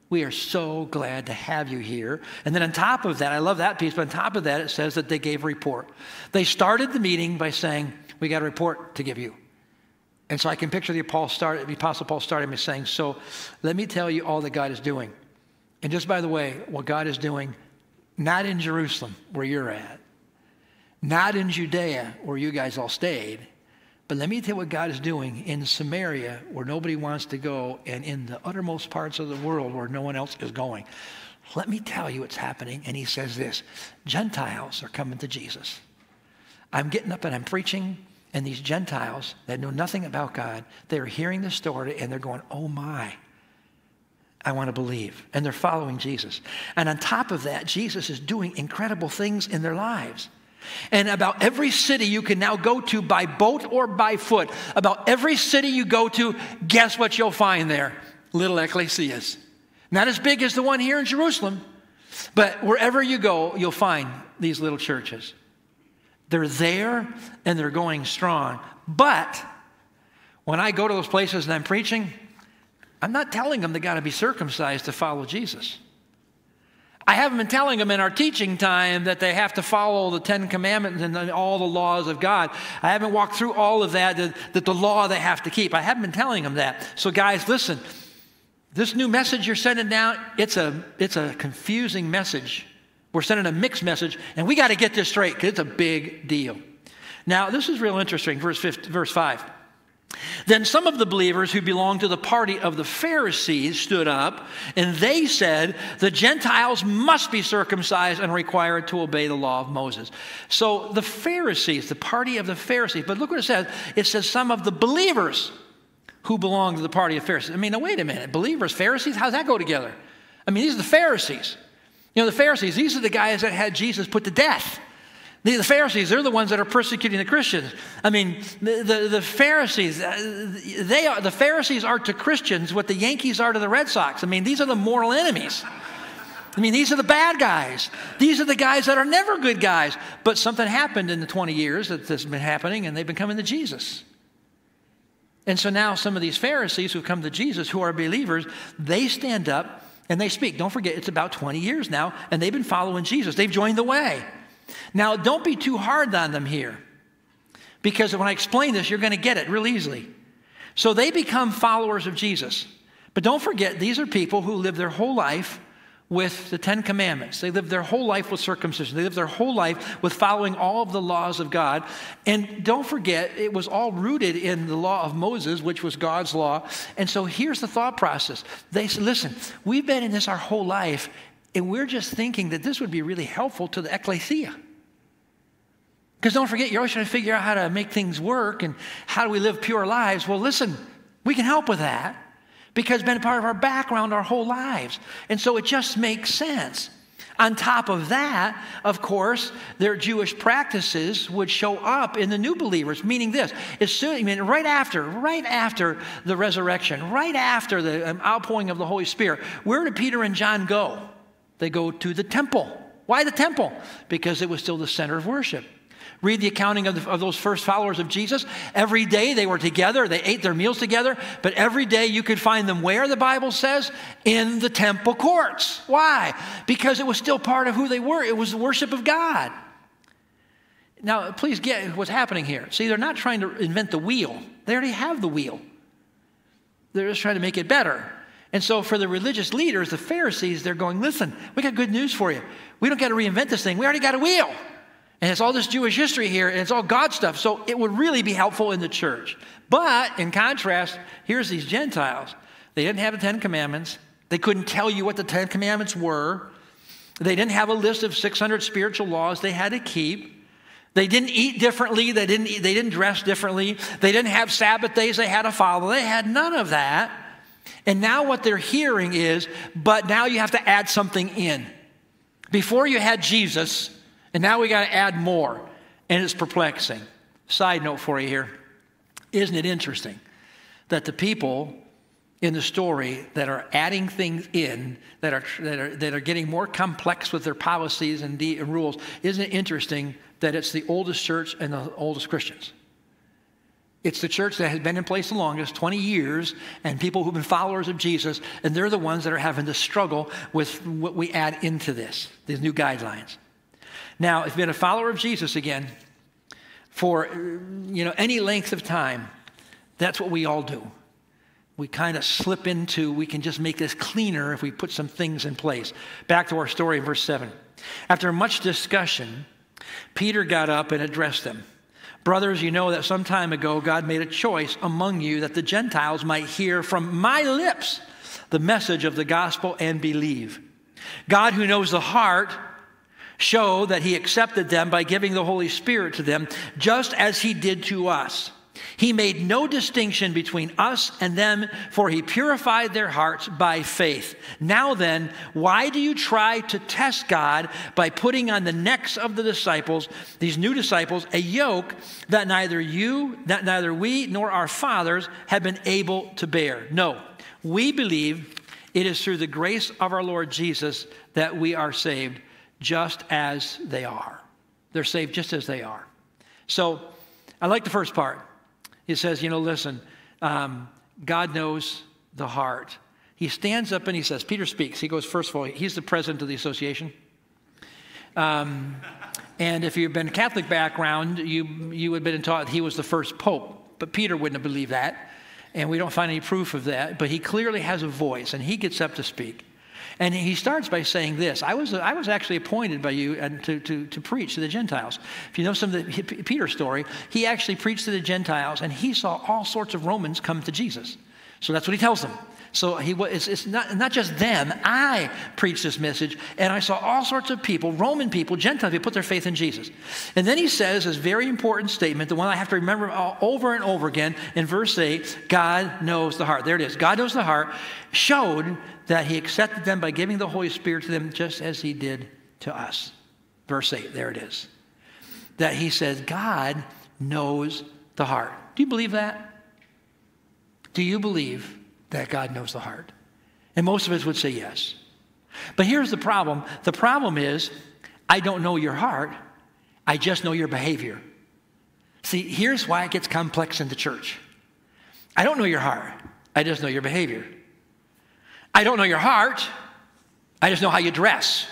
we are so glad to have you here. And then on top of that, I love that piece, but on top of that, it says that they gave a report. They started the meeting by saying, We got a report to give you. And so I can picture the Apostle, the Apostle Paul starting by saying, So let me tell you all that God is doing. And just by the way, what God is doing, not in Jerusalem where you're at, not in Judea, where you guys all stayed, but let me tell you what God is doing in Samaria, where nobody wants to go, and in the uttermost parts of the world where no one else is going. Let me tell you what's happening. And he says this Gentiles are coming to Jesus. I'm getting up and I'm preaching, and these Gentiles that know nothing about God, they're hearing the story and they're going, oh my. I want to believe. And they're following Jesus. And on top of that, Jesus is doing incredible things in their lives. And about every city you can now go to by boat or by foot, about every city you go to, guess what you'll find there? Little ecclesias. Not as big as the one here in Jerusalem, but wherever you go, you'll find these little churches. They're there and they're going strong. But when I go to those places and I'm preaching, I'm not telling them they got to be circumcised to follow Jesus. I haven't been telling them in our teaching time that they have to follow the Ten Commandments and all the laws of God. I haven't walked through all of that, that, that the law they have to keep. I haven't been telling them that. So, guys, listen. This new message you're sending down, it's a, it's a confusing message. We're sending a mixed message, and we got to get this straight because it's a big deal. Now, this is real interesting, verse, 50, verse 5. Then some of the believers who belonged to the party of the Pharisees stood up, and they said, The Gentiles must be circumcised and required to obey the law of Moses. So the Pharisees, the party of the Pharisees, but look what it says it says, Some of the believers who belonged to the party of Pharisees. I mean, now wait a minute. Believers, Pharisees, how does that go together? I mean, these are the Pharisees. You know, the Pharisees, these are the guys that had Jesus put to death. The, the Pharisees, they're the ones that are persecuting the Christians. I mean, the, the, the, Pharisees, uh, they are, the Pharisees are to Christians what the Yankees are to the Red Sox. I mean, these are the moral enemies. I mean, these are the bad guys. These are the guys that are never good guys. But something happened in the 20 years that this has been happening, and they've been coming to Jesus. And so now some of these Pharisees who've come to Jesus, who are believers, they stand up and they speak. Don't forget, it's about 20 years now, and they've been following Jesus. They've joined the way. Now, don't be too hard on them here, because when I explain this, you're going to get it real easily. So they become followers of Jesus. But don't forget, these are people who live their whole life with the Ten Commandments. They lived their whole life with circumcision. They lived their whole life with following all of the laws of God. And don't forget, it was all rooted in the law of Moses, which was God's law. And so here's the thought process. They said, listen, we've been in this our whole life, and we're just thinking that this would be really helpful to the ecclesia. Because don't forget, you're always trying to figure out how to make things work and how do we live pure lives. Well, listen, we can help with that because it's been a part of our background our whole lives. And so it just makes sense. On top of that, of course, their Jewish practices would show up in the new believers, meaning this. As soon, I mean, right after, right after the resurrection, right after the um, outpouring of the Holy Spirit, where did Peter and John go? They go to the temple. Why the temple? Because it was still the center of worship. Read the accounting of, the, of, those first followers of Jesus. Every day they were together, they ate their meals together, but every day you could find them where the Bible says? In the temple courts. Why? Because it was still part of who they were, it was the worship of God. Now, please get what's happening here. See, they're not trying to invent the wheel, they already have the wheel. They're just trying to make it better. And so, for the religious leaders, the Pharisees, they're going, listen, we got good news for you. We don't got to reinvent this thing. We already got a wheel. And it's all this Jewish history here, and it's all God stuff. So, it would really be helpful in the church. But in contrast, here's these Gentiles. They didn't have the Ten Commandments, they couldn't tell you what the Ten Commandments were. They didn't have a list of 600 spiritual laws they had to keep. They didn't eat differently. They didn't, eat, they didn't dress differently. They didn't have Sabbath days they had to follow. They had none of that. And now what they're hearing is, but now you have to add something in. Before you had Jesus, and now we got to add more. And it's perplexing. Side note for you here. Isn't it interesting that the people in the story that are adding things in that are, that are, that are getting more complex with their policies and, de- and rules, isn't it interesting that it's the oldest church and the oldest Christians. It's the church that has been in place the longest, 20 years, and people who've been followers of Jesus, and they're the ones that are having to struggle with what we add into this, these new guidelines. Now, if you've been a follower of Jesus again for you know any length of time, that's what we all do. We kind of slip into, we can just make this cleaner if we put some things in place. Back to our story in verse 7. After much discussion, Peter got up and addressed them. Brothers, you know that some time ago God made a choice among you that the Gentiles might hear from my lips the message of the gospel and believe. God, who knows the heart, showed that he accepted them by giving the Holy Spirit to them, just as he did to us. He made no distinction between us and them, for he purified their hearts by faith. Now then, why do you try to test God by putting on the necks of the disciples, these new disciples, a yoke that neither you, that neither we nor our fathers have been able to bear? No, we believe it is through the grace of our Lord Jesus that we are saved, just as they are. They're saved just as they are. So, I like the first part. He says, You know, listen, um, God knows the heart. He stands up and he says, Peter speaks. He goes, First of all, he's the president of the association. Um, and if you've been Catholic background, you, you would have been taught he was the first pope. But Peter wouldn't have believed that. And we don't find any proof of that. But he clearly has a voice and he gets up to speak. And he starts by saying this I was, I was actually appointed by you to, to, to preach to the Gentiles. If you know some of the Peter story, he actually preached to the Gentiles and he saw all sorts of Romans come to Jesus. So that's what he tells them. So he, it's, it's not, not just them. I preached this message, and I saw all sorts of people, Roman people, Gentile people, put their faith in Jesus. And then he says this very important statement, the one I have to remember over and over again in verse 8 God knows the heart. There it is. God knows the heart, showed that he accepted them by giving the Holy Spirit to them just as he did to us. Verse 8, there it is. That he says, God knows the heart. Do you believe that? Do you believe that God knows the heart? And most of us would say yes. But here's the problem the problem is, I don't know your heart, I just know your behavior. See, here's why it gets complex in the church. I don't know your heart, I just know your behavior. I don't know your heart, I just know how you dress.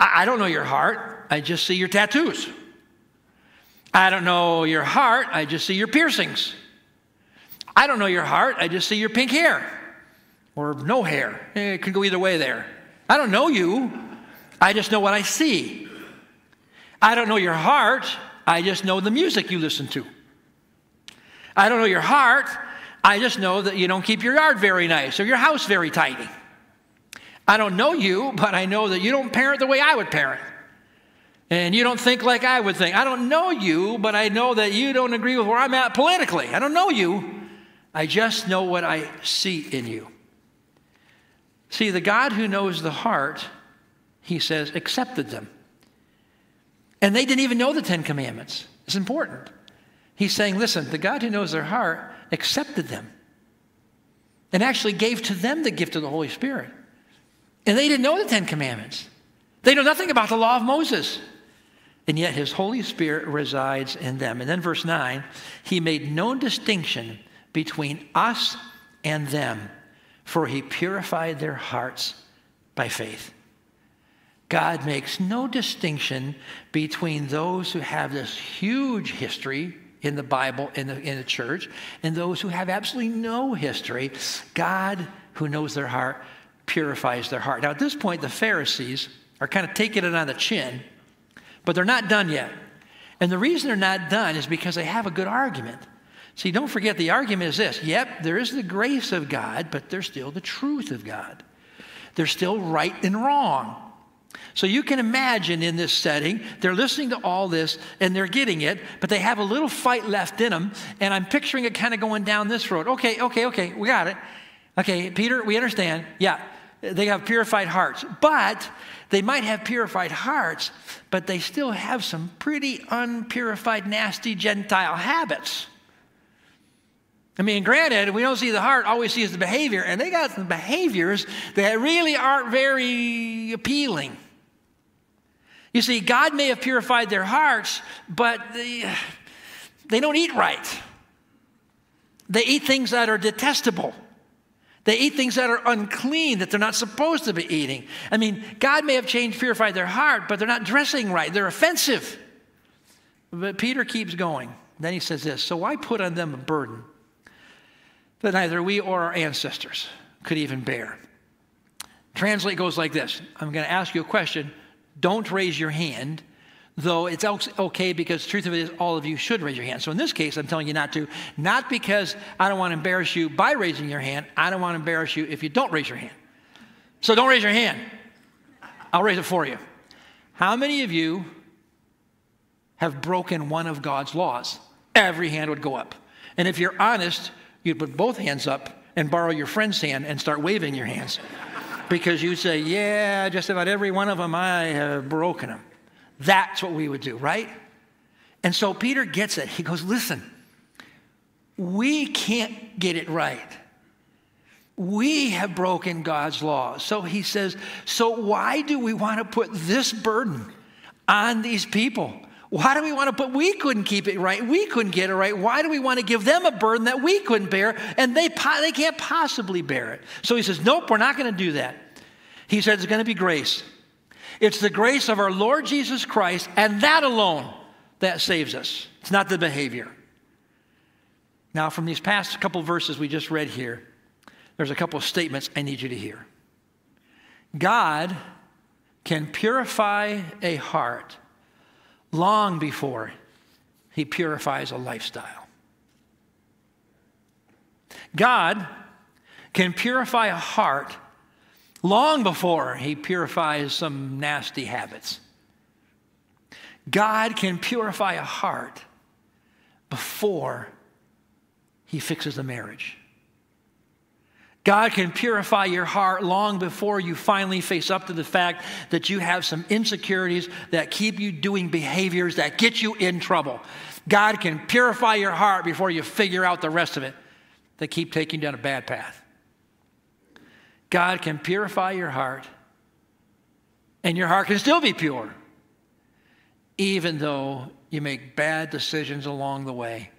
I, don't know your heart, I just see your tattoos. I don't know your heart, I just see your piercings. I don't know your heart. I just see your pink hair or no hair. Eh, it could go either way there. I don't know you. I just know what I see. I don't know your heart. I just know the music you listen to. I don't know your heart. I just know that you don't keep your yard very nice or your house very tidy. I don't know you, but I know that you don't parent the way I would parent. And you don't think like I would think. I don't know you, but I know that you don't agree with where I'm at politically. I don't know you. I just know what I see in you. See, the God who knows the heart, he says, accepted them. And they didn't even know the Ten Commandments. It's important. He's saying, listen, the God who knows their heart accepted them and actually gave to them the gift of the Holy Spirit. And they didn't know the Ten Commandments. They know nothing about the law of Moses. and yet his Holy Spirit resides in them. And then verse 9, he made no distinction between us and them, for he purified their hearts by faith. God makes no distinction between those who have this huge history in the Bible, in the, in the church, and those who have absolutely no history. God, who knows their heart, purifies their heart. Now, at this point, the Pharisees are kind of taking it on the chin, but they're not done yet. And the reason they're not done is because they have a good argument. See, don't forget the argument is this yep, there is the grace of God, but there's still the truth of God. There's still right and wrong. So you can imagine in this setting, they're listening to all this and they're getting it, but they have a little fight left in them. And I'm picturing it kind of going down this road. Okay, okay, okay, we got it. Okay, Peter, we understand. Yeah, they have purified hearts. But they might have purified hearts, but they still have some pretty unpurified, nasty Gentile habits. I mean, granted, we don't see the heart, all we see is the behavior, and they got some behaviors that really aren't very appealing. You see, God may have purified their hearts, but they, they don't eat right. They eat things that are detestable. They eat things that are unclean that they're not supposed to be eating. I mean, God may have changed, purified their heart, but they're not dressing right. They're offensive. But Peter keeps going. Then he says this So why put on them a burden that neither we or our ancestors could even bear? Translate goes like this I'm going to ask you a question don't raise your hand, though it's okay because truth of it is all of you should raise your hand. So in this case, I'm telling you not to, not because I don't want to embarrass you by raising your hand. I don't want to embarrass you if you don't raise your hand. So don't raise your hand. I'll raise it for you. How many of you have broken one of God's laws? Every hand would go up. And if you're honest, you'd put both hands up and borrow your friend's hand and start waving your hands because you say, Yeah, just about every one of them, I have broken them. That's what we would do, right? And so Peter gets it. He goes, Listen, we can't get it right. We have broken God's law. So he says, So why do we want to put this burden on these people? Why do we want to put, we couldn't keep it right. We couldn't get it right. Why do we want to give them a burden that we couldn't bear and they, they can't possibly bear it? So he says, nope, we're not going to do that. He said it's going to be grace. It's the grace of our Lord Jesus Christ and that alone that saves us. It's not the behavior. Now, from these past couple verses we just read here, there's a couple of statements I need you to hear. God can purify a heart long before he purifies a lifestyle. God can purify a heart long before he purifies some nasty habits. God can purify a heart before he fixes a marriage. God can purify your heart long before you finally face up to the fact that you have some insecurities that keep you doing behaviors that get you in trouble. God can purify your heart before you figure out the rest of it that keep taking you down a bad path. God can purify your heart, and your heart can still be pure, even though you make bad decisions along the way,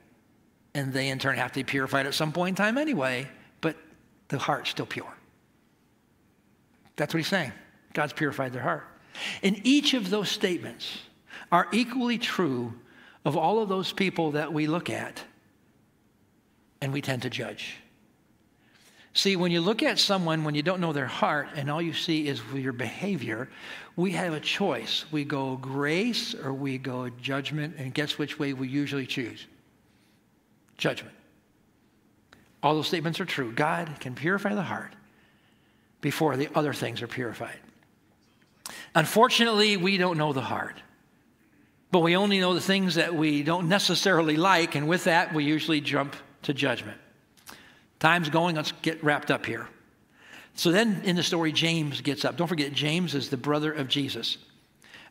and they in turn have to be purified at some point in time anyway the heart's still pure. That's what he's saying. God's purified their heart. And each of those statements are equally true of all of those people that we look at and we tend to judge. See, when you look at someone, when you don't know their heart and all you see is your behavior, we have a choice. We go grace or we go judgment, and guess which way we usually choose? Judgment. All those statements are true. God can purify the heart before the other things are purified. Unfortunately, we don't know the heart, but we only know the things that we don't necessarily like, and with that, we usually jump to judgment. Time's going, let's get wrapped up here. So then in the story, James gets up. Don't forget, James is the brother of Jesus.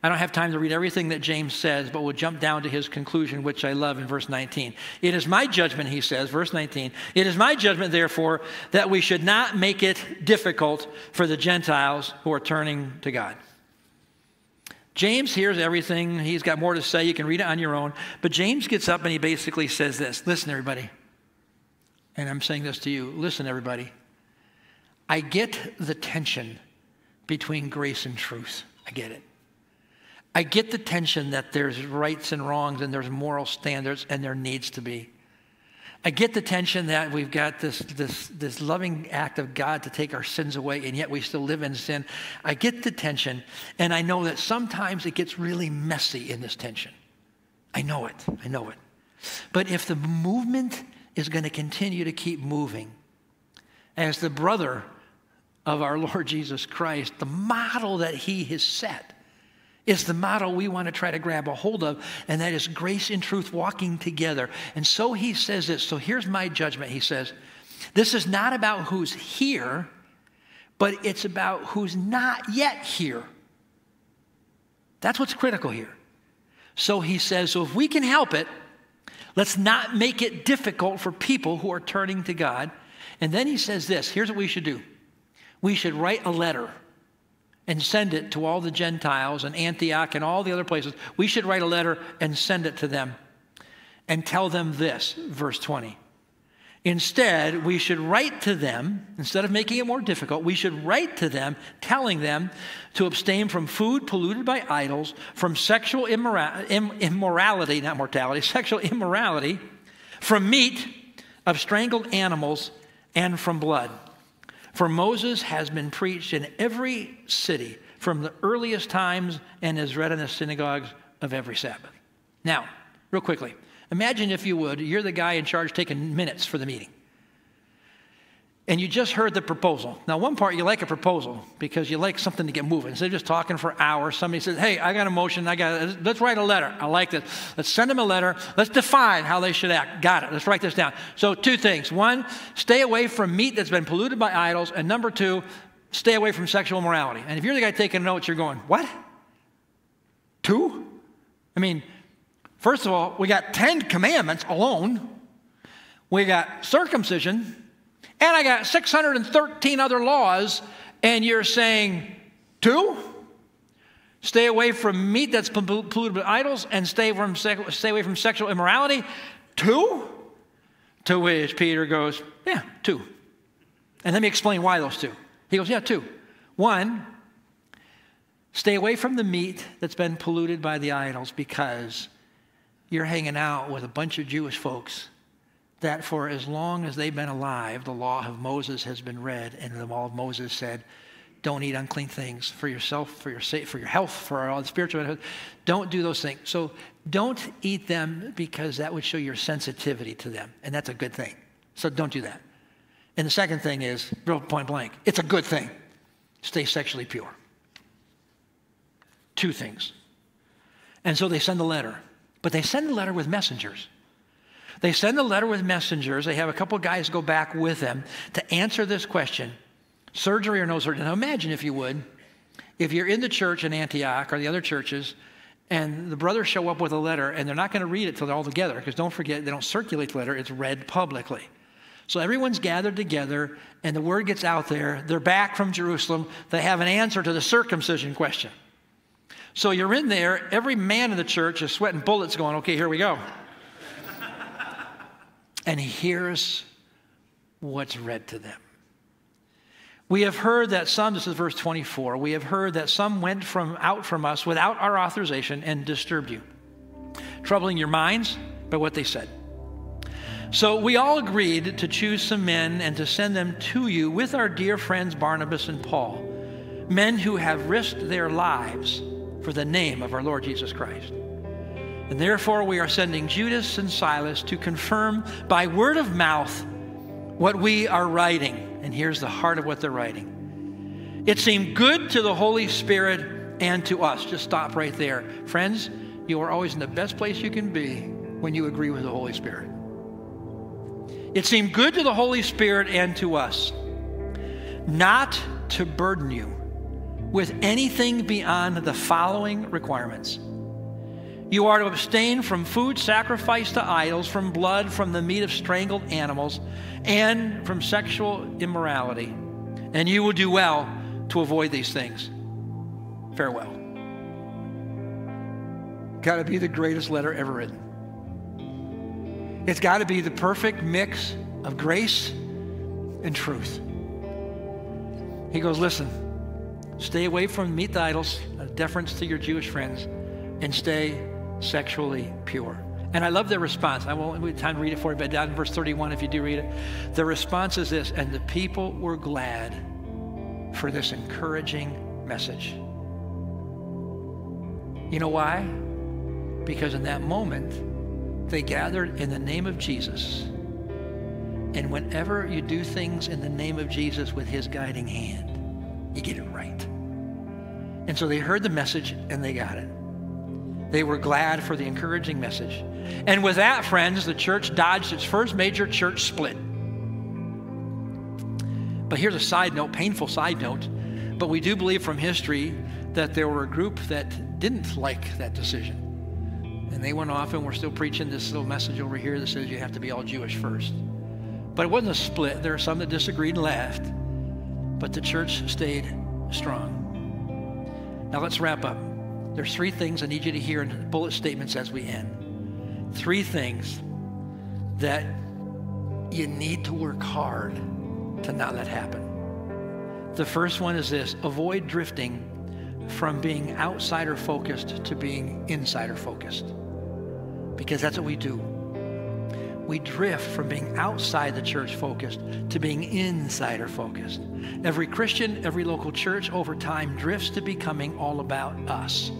I don't have time to read everything that James says, but we'll jump down to his conclusion, which I love in verse 19. It is my judgment, he says, verse 19, it is my judgment, therefore, that we should not make it difficult for the Gentiles who are turning to God. James hears everything. He's got more to say. You can read it on your own. But James gets up and he basically says this Listen, everybody. And I'm saying this to you. Listen, everybody. I get the tension between grace and truth. I get it. I get the tension that there's rights and wrongs and there's moral standards and there needs to be. I get the tension that we've got this, this, this loving act of God to take our sins away, and yet we still live in sin. I get the tension, and I know that sometimes it gets really messy in this tension. I know it. I know it. But if the movement is going to continue to keep moving, as the brother of our [LAUGHS] Lord Jesus Christ, the model that he has set, is the model we want to try to grab a hold of, and that is grace and truth walking together. And so he says this. So here's my judgment. He says, This is not about who's here, but it's about who's not yet here. That's what's critical here. So he says, So if we can help it, let's not make it difficult for people who are turning to God. And then he says this here's what we should do we should write a letter and send it to all the Gentiles and Antioch and all the other places. We should write a letter and send it to them and tell them this, verse 20. Instead, we should write to them, instead of making it more difficult, we should write to them telling them to abstain from food polluted by idols, from sexual immora- immorality, not mortality, [LAUGHS] sexual immorality, from meat of strangled animals, and from blood. For Moses has been preached in every city from the earliest times and is read in the synagogues of every Sabbath. Now, real quickly, imagine if you would, you're the guy in charge taking minutes for the meeting and you just heard the proposal. Now, one part you like a proposal because you like something to get moving. Instead of just talking for hours, somebody says, Hey, I got a motion. I got it. Let's write a letter. I like this. Let's send them a letter. Let's define how they should act. Got it. Let's write this down. So, two things. One, stay away from meat that's been polluted by idols. And number two, stay away from sexual immorality. And if you're the guy taking notes, you're going, What? Two? I mean, first of all, we got 10 commandments alone, we got circumcision and I got 613 other laws, and you're saying two? Stay away from meat that's polluted by idols and stay, from, stay away from sexual immorality. Two? To which Peter goes, Yeah, two. And let me explain why those two. He goes, Yeah, two. One, stay away from the meat that's been polluted by the idols because you're hanging out with a bunch of Jewish folks that for as long as they've been alive, the law of Moses has been read, and the law of Moses said, don't eat unclean things for yourself, for your, for your health, for all the spiritual benefits. Don't do those things. So don't eat them because that would show your sensitivity to them, and that's a good thing. So don't do that. And the second thing is, real point blank, it's a good thing. Stay sexually pure. Two things. And so they send a letter, but they send the letter with messengers. They send a letter with messengers. They have a couple guys go back with them to answer this question surgery or no surgery. Now imagine, if you would, if you're in the church in Antioch or the other churches, and the brothers show up with a letter, and they're not going to read it till they're all together, because don't forget, they don't circulate the letter, it's read publicly. So everyone's gathered together, and the word gets out there. They're back from Jerusalem. They have an answer to the circumcision question. So you're in there, every man in the church is sweating bullets, going, okay, here we go and hears what's read to them. We have heard that some, this is verse 24, we have heard that some went from out from us without our authorization and disturbed you, troubling your minds by what they said. So we all agreed to choose some men and to send them to you with our dear friends Barnabas and Paul, men who have risked their lives for the name of our Lord Jesus Christ. And therefore, we are sending Judas and Silas to confirm by word of mouth what we are writing. And here's the heart of what they're writing it seemed good to the Holy Spirit and to us. Just stop right there. Friends, you are always in the best place you can be when you agree with the Holy Spirit. It seemed good to the Holy Spirit and to us not to burden you with anything beyond the following requirements you are to abstain from food sacrificed to idols, from blood, from the meat of strangled animals, and from sexual immorality. And you will do well to avoid these things. Farewell. got to be the greatest letter ever written. It's got to be the perfect mix of grace and truth. He goes, Listen, stay away from meat idols, deference to your Jewish friends, and stay sexually pure. And I love their response. I won't have time to read it for you, but down in verse 31, if you do read it, the response is this And the people were glad for this encouraging message. You know why? Because in that moment, they gathered in the name of Jesus. And whenever you do things in the name of Jesus with his guiding hand, you get it right. And so they heard the message and they got it. They were glad for the encouraging message. And with that, friends, the church dodged its first major church split. But here's a side note, painful side note. But we do believe from history that there were a group that didn't like that decision. And they went off and we're still preaching this little message over here that says you have to be all Jewish first. But it wasn't a split. There are some that disagreed and left. But the church stayed strong. Now let's wrap up. There's three things I need you to hear in bullet statements as we end. Three things that you need to work hard to not let happen. The first one is this avoid drifting from being outsider focused to being insider focused. Because that's what we do. We drift from being outside the church focused to being insider focused. Every Christian, every local church over time drifts to becoming all about us.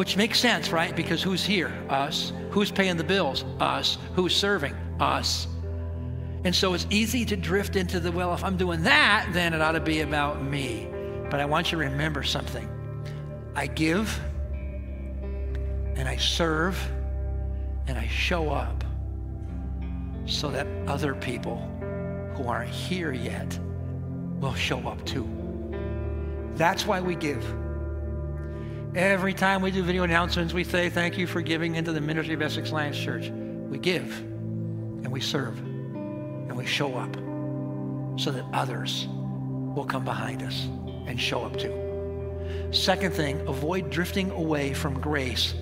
Which makes sense, right? Because who's here? Us. Who's paying the bills? Us. Who's serving? Us. And so it's easy to drift into the, well, if I'm doing that, then it ought to be about me. But I want you to remember something. I give and I serve and I show up so that other people who aren't here yet will show up too. That's why we give. Every time we do video announcements, we say thank you for giving into the ministry of Essex Alliance Church. We give and we serve and we show up so that others will come behind us and show up too. Second thing, avoid drifting away from grace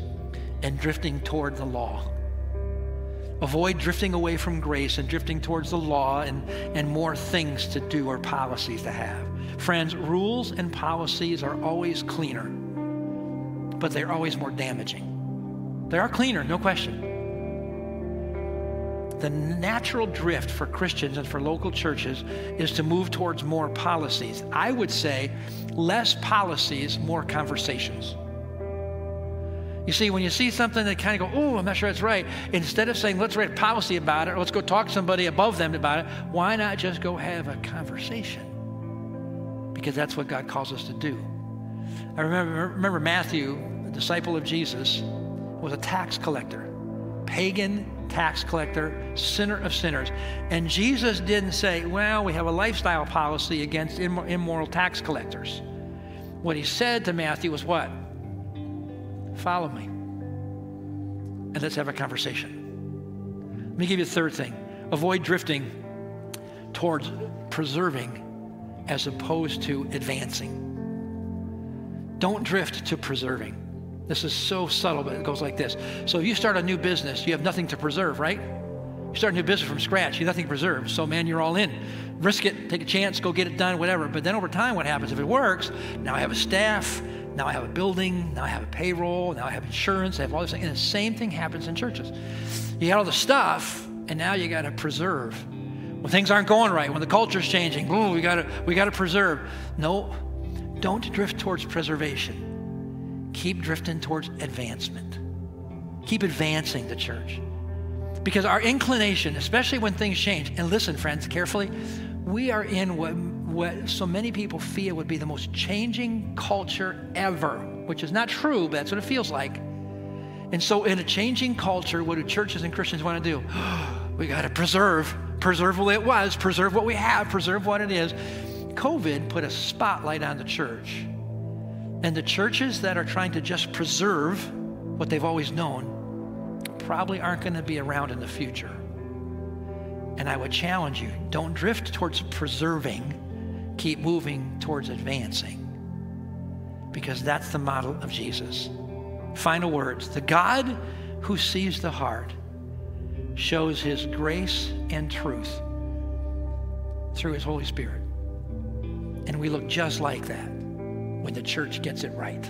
and drifting toward the law. Avoid drifting away from grace and drifting towards the law and, and more things to do or policies to have. Friends, rules and policies are always cleaner, but they're always more damaging. They are cleaner, no question. The natural drift for Christians and for local churches is to move towards more policies. I would say less policies, more conversations. You see, when you see something that kind of go, oh, I'm not sure that's right, instead of saying, let's write a policy about it, or let's go talk to somebody above them about it, why not just go have a conversation? Because that's what God calls us to do. I remember, remember Matthew, a disciple of Jesus, was a tax collector, pagan tax collector, sinner of sinners. And Jesus didn't say, well, we have a lifestyle policy against immoral tax collectors. What he said to Matthew was what? Follow me. And let's have a conversation. Let me give you a third thing avoid drifting towards preserving as opposed to advancing. Don't drift to preserving. This is so subtle, but it goes like this. So if you start a new business, you have nothing to preserve, right? You start a new business from scratch, you have nothing to preserve. So, man, you're all in. Risk it, take a chance, go get it done, whatever. But then over time, what happens? If it works, now I have a staff, now I have a building, now I have a payroll, now I have insurance, I have all this thing. And the same thing happens in churches. You got all the stuff, and now you got to preserve. When things aren't going right, when the culture's changing, ooh, we got to we got to preserve. No, don't drift towards preservation. Keep drifting towards advancement. Keep advancing the church. Because our inclination, especially when things change, and listen, friends, carefully, we are in what what so many people feel would be the most changing culture ever, which is not true, but that's what it feels like. And so, in a changing culture, what do churches and Christians want to do? [GASPS] we got to preserve, preserve what it was, preserve what we have, preserve what it is. COVID put a spotlight on the church. And the churches that are trying to just preserve what they've always known probably aren't going to be around in the future. And I would challenge you don't drift towards preserving keep moving towards advancing because that's the model of Jesus. Final words. The God who sees the heart shows his grace and truth through his Holy Spirit. And we look just like that when the church gets it right,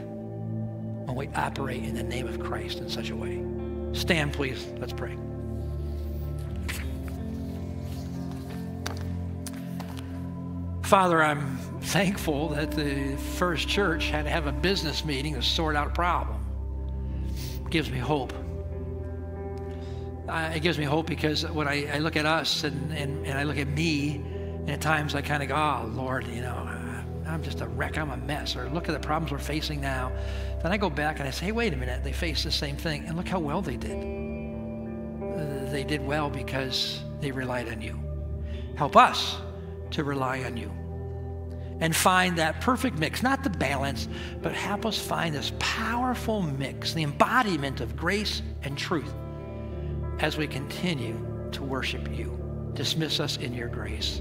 when we operate in the name of Christ in such a way. Stand, please. Let's pray. Father, I'm thankful that the first church had to have a business meeting to sort out a problem. It gives me hope. It gives me hope because when I, I look at us and, and, and, I look at me, and at times I kind of go, oh, Lord, you know, I'm just a wreck, I'm a mess, or look at the problems we're facing now. Then I go back and I say, hey, wait a minute, they faced the same thing, and look how well they did. They did well because they relied on you. Help us to rely on you and find that perfect mix, not the balance, but help us find this powerful mix, the embodiment of grace and truth as we continue to worship you. Dismiss us in your grace.